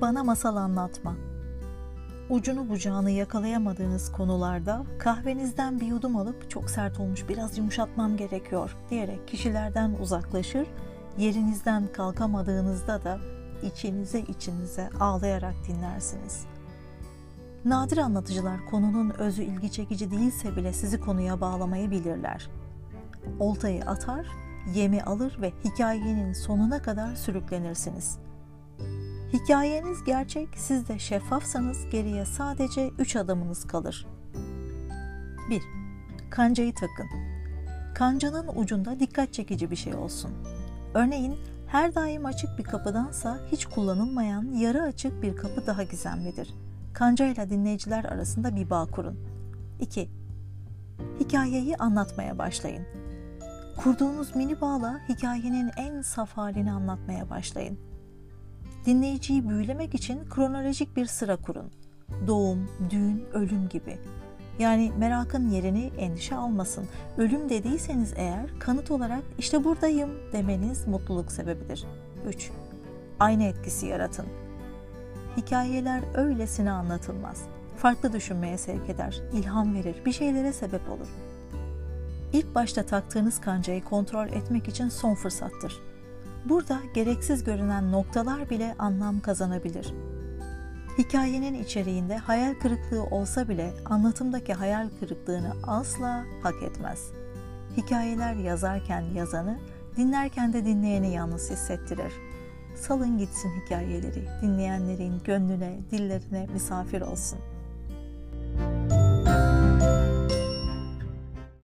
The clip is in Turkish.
Bana masal anlatma. Ucunu bucağını yakalayamadığınız konularda kahvenizden bir yudum alıp çok sert olmuş biraz yumuşatmam gerekiyor diyerek kişilerden uzaklaşır, yerinizden kalkamadığınızda da içinize içinize ağlayarak dinlersiniz. Nadir anlatıcılar konunun özü ilgi çekici değilse bile sizi konuya bağlamayı bilirler. Oltayı atar, yemi alır ve hikayenin sonuna kadar sürüklenirsiniz. Hikayeniz gerçek, siz de şeffafsanız geriye sadece üç adımınız kalır. 1. Kancayı takın. Kancanın ucunda dikkat çekici bir şey olsun. Örneğin her daim açık bir kapıdansa hiç kullanılmayan yarı açık bir kapı daha gizemlidir. Kancayla dinleyiciler arasında bir bağ kurun. 2. Hikayeyi anlatmaya başlayın. Kurduğunuz mini bağla hikayenin en saf halini anlatmaya başlayın. Dinleyiciyi büyülemek için kronolojik bir sıra kurun. Doğum, düğün, ölüm gibi. Yani merakın yerini endişe almasın. Ölüm dediyseniz eğer kanıt olarak işte buradayım demeniz mutluluk sebebidir. 3. Aynı etkisi yaratın. Hikayeler öylesine anlatılmaz. Farklı düşünmeye sevk eder, ilham verir, bir şeylere sebep olur. İlk başta taktığınız kancayı kontrol etmek için son fırsattır. Burada gereksiz görünen noktalar bile anlam kazanabilir. Hikayenin içeriğinde hayal kırıklığı olsa bile anlatımdaki hayal kırıklığını asla hak etmez. Hikayeler yazarken yazanı, dinlerken de dinleyeni yalnız hissettirir. Salın gitsin hikayeleri, dinleyenlerin gönlüne, dillerine misafir olsun.''